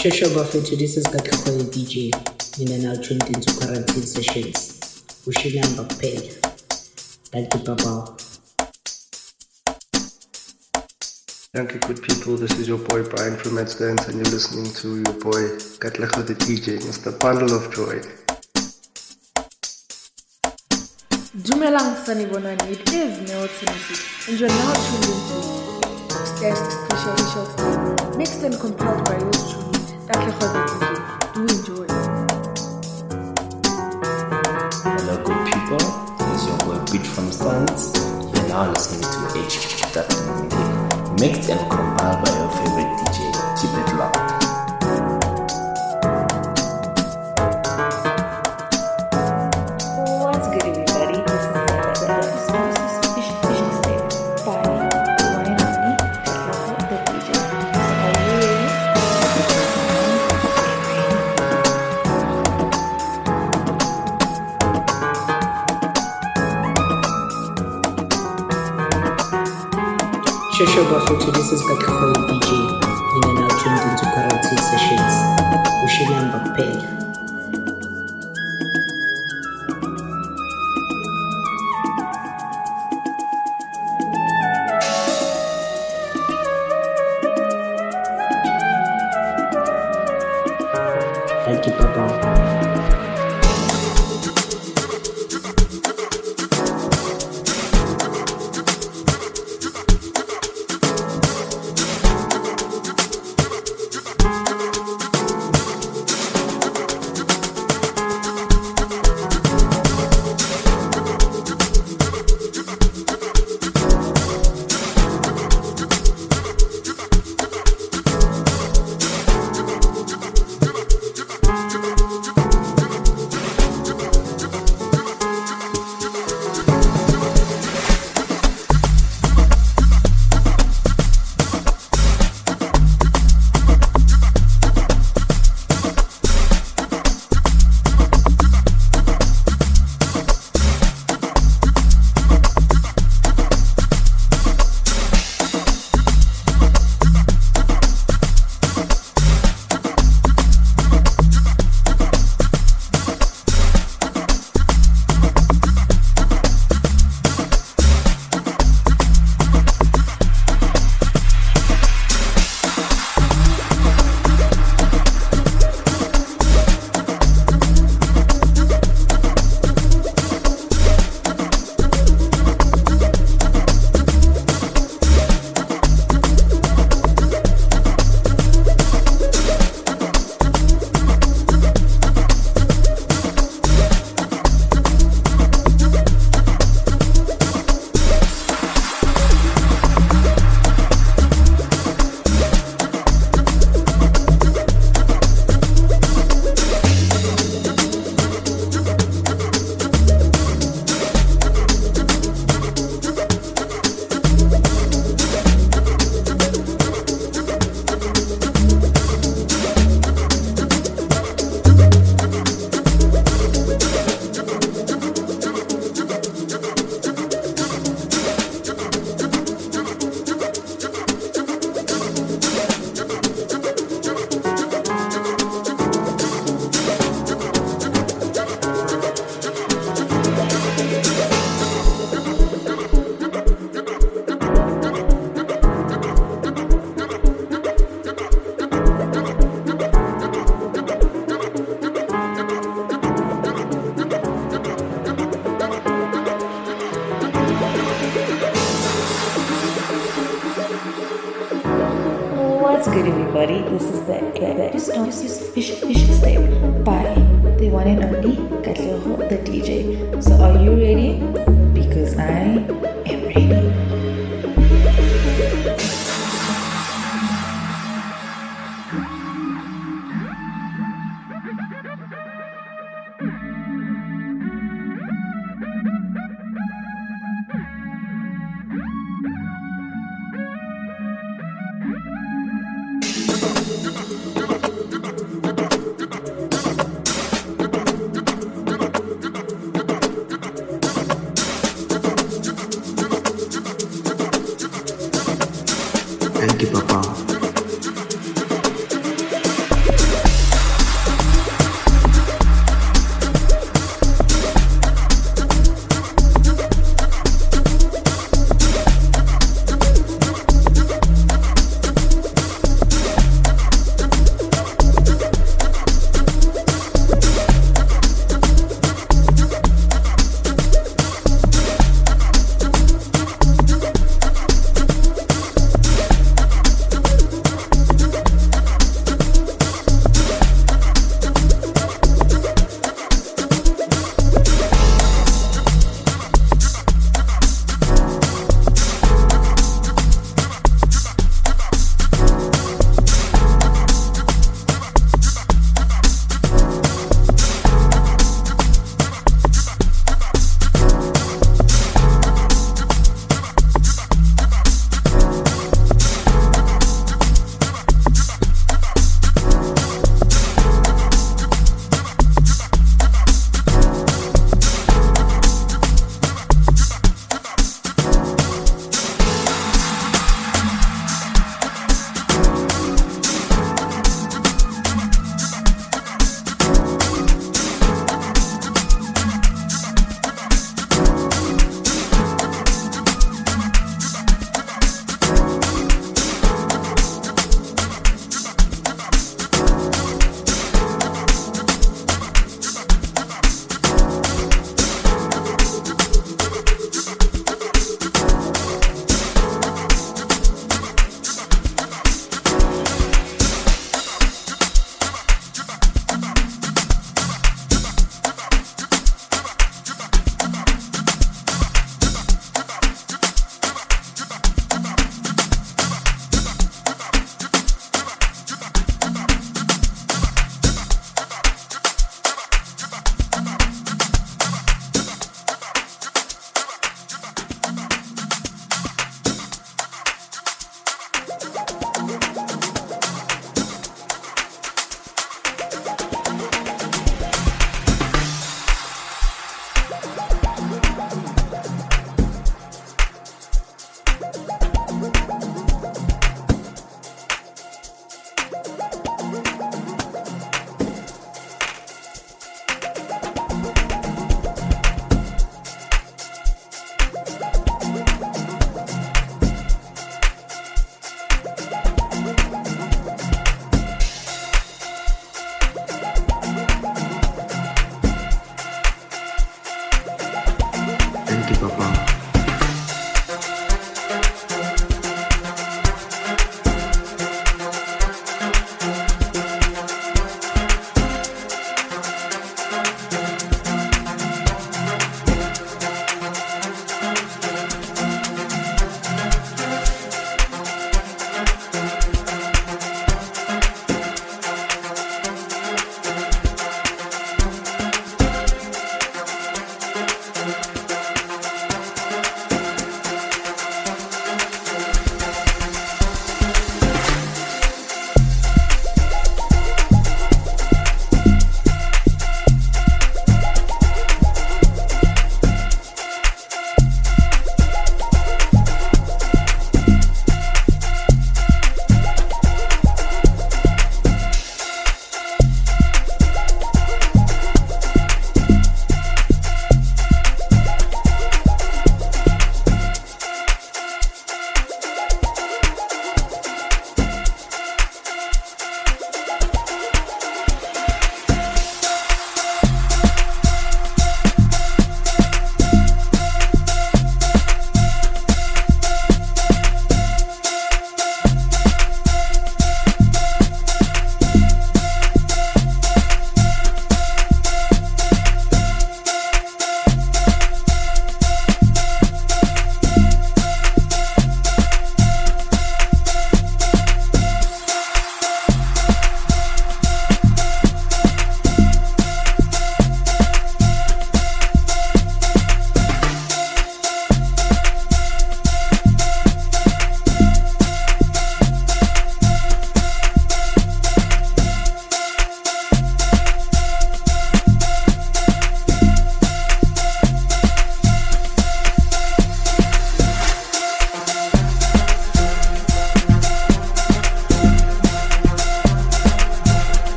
Shosho Bafetu, this is Katlakhoye DJ. Mina now tuned into quarantine sessions. Ushinamba kuphela. Thank you, Papa. Thank you, good people. This is your boy Brian from Mad Dance, and you're listening to your boy Katlego the DJ, Mr. Bundle of Joy. Dumelang Sanibonani, it is Neo Timothy, and you're now tuned into Upstairs Special Special mixed and compiled by yours truly, Katlego the DJ. Do enjoy. Hello, good people. It's your boy Beat from Stance. You're now listening to That mixed and compiled by your favorite DJ, Keep It Shosho Bafetu, this is Katlakhoye DJ. Mina now tuned into quarantine sessions.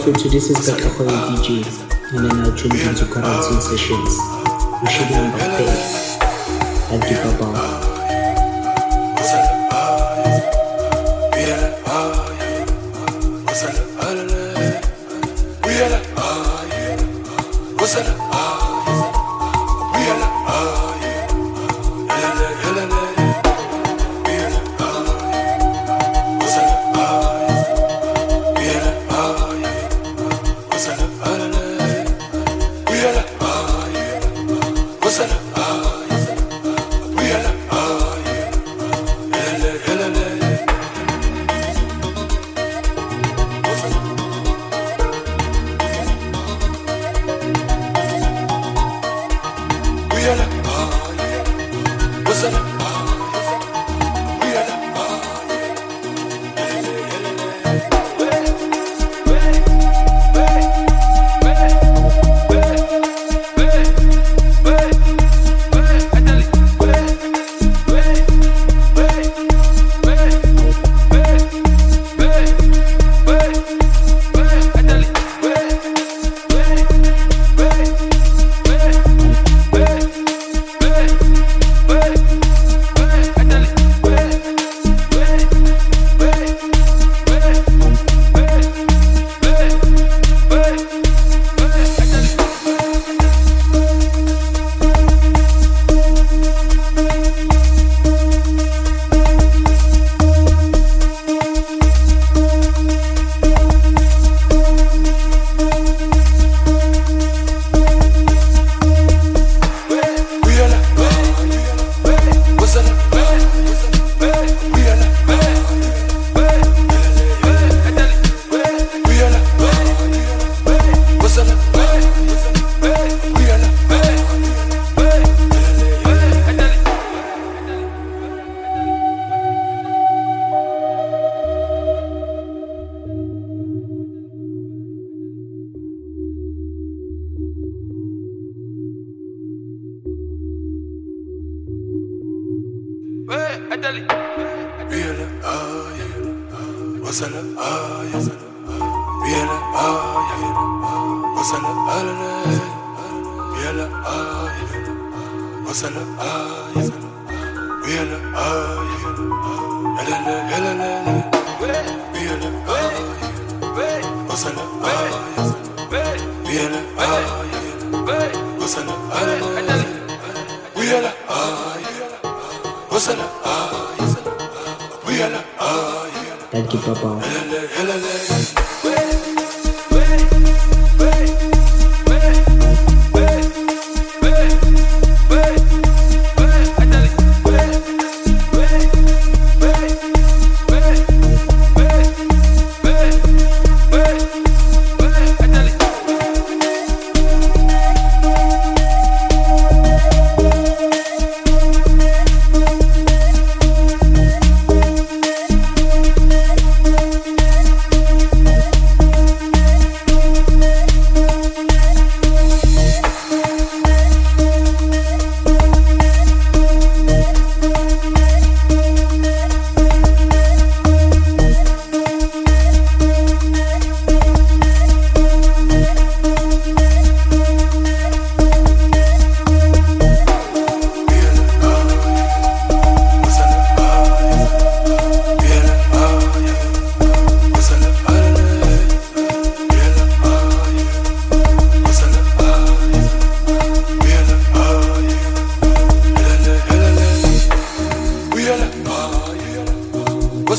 Bafethu, this is Katlakhoe DJ, and then now tuned into quarantine sessions. Wishing number pay. Thank you, Baba. Thank you, Papa.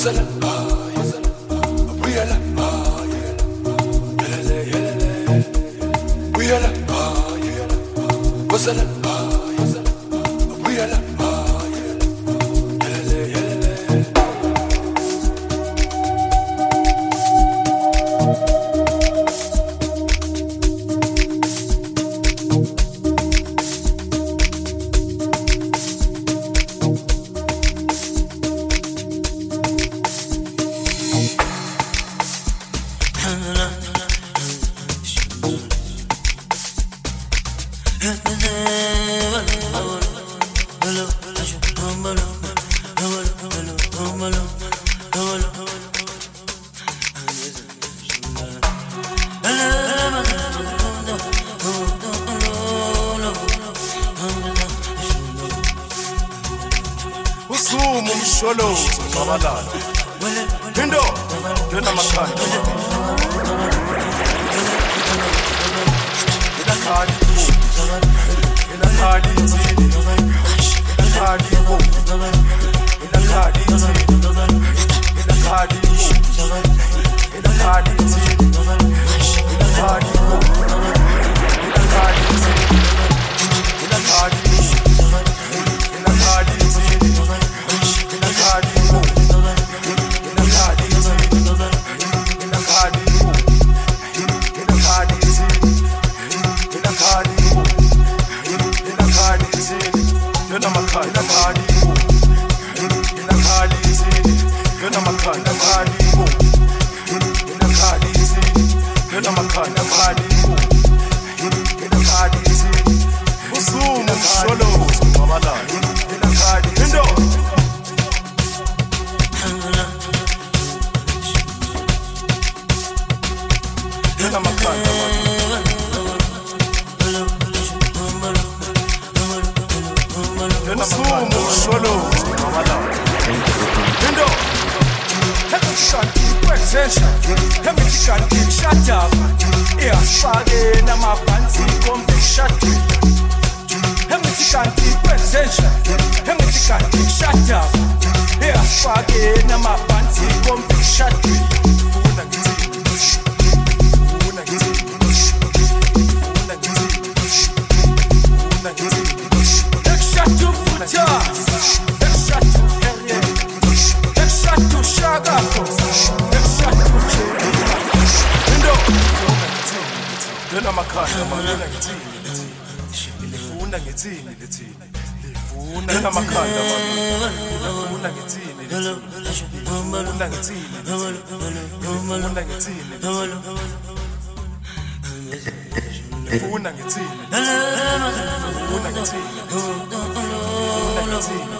Jerusalem. party room. In a party room. In a party room. In a party. In a party. In a party. Shut up! Yeah, shaggy, na mapanzi, conviction. Hemisikati presidential, hemisikati shut up. Yeah, shaggy, na mapanzi, conviction. Extra to put your extra to Shut up! kulamakhanda mangena ngithini lithini lifuna ngithini lithini lifuna kulamakhanda mangena lifuna ngithini lithini lifuna ngithini lifuna ngithini lifuna ngithini lifuna ngithini lifuna ngithini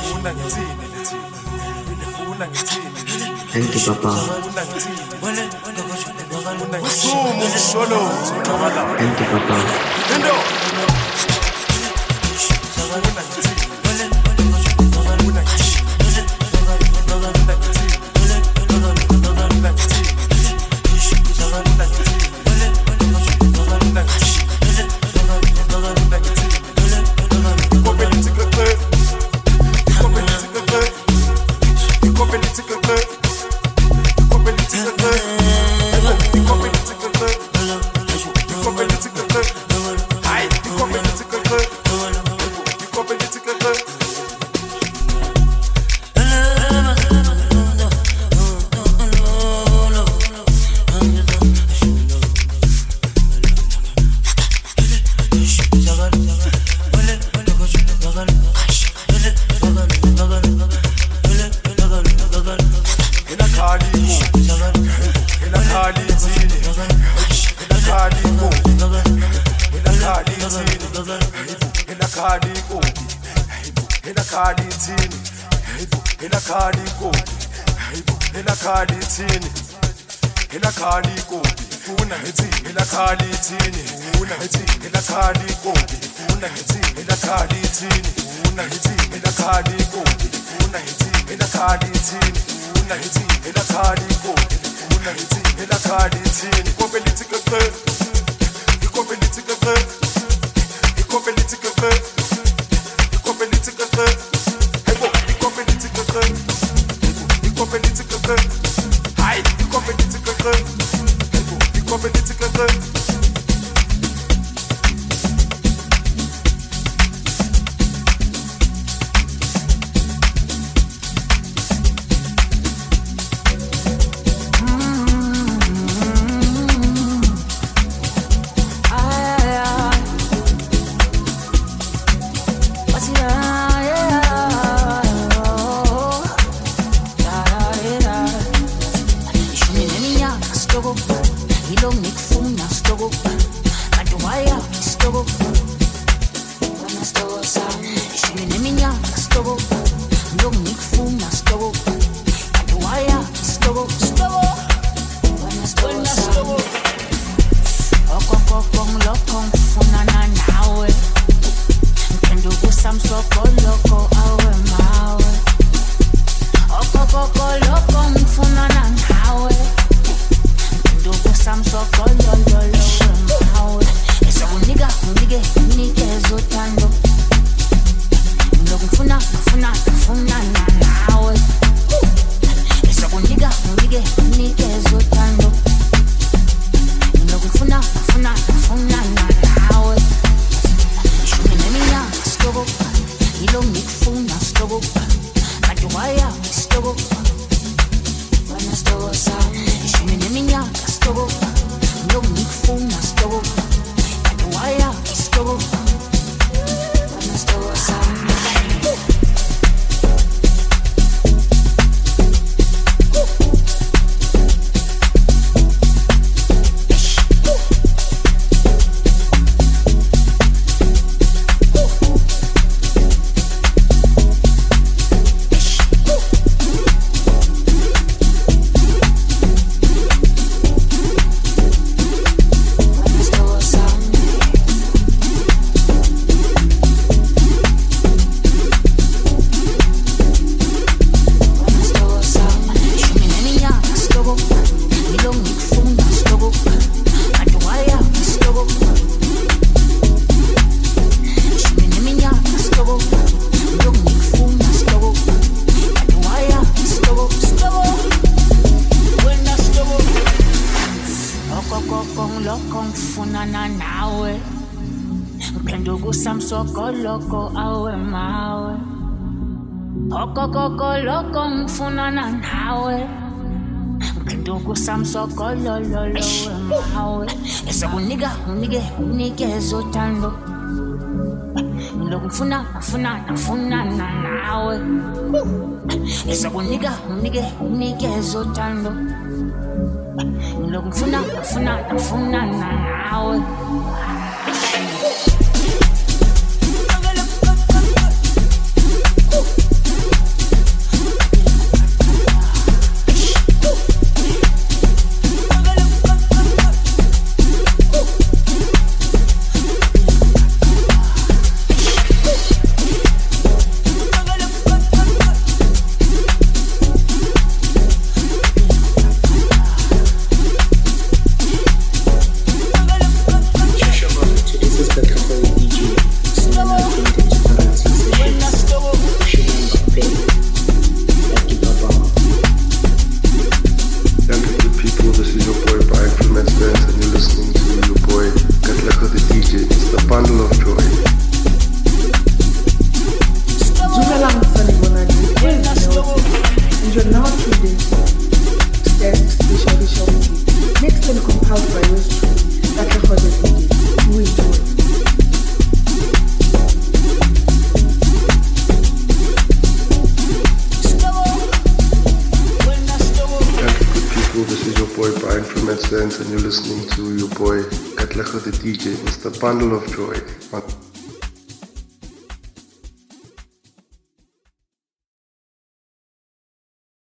lifuna ngithini lifuna ngithini Thank you, Papa. Thank you, Papa. ngifuna yithi elakhali ithini ngifuna yithi elakhali ikuphi ngifuna yithi elakhali ithini ikobe lithi keke ikobe lithi keke ikobe lithi keke ikobe lithi keke hayibo ikobe lithi keke ikobe lithi keke hayi ikobe lithi keke con loco. Samsokolololo wemawe esokunika unike unikeze uthando lokufuna afuna afunana nawe esokunika unike unikeze uthando lokufuna afuna afunana nawe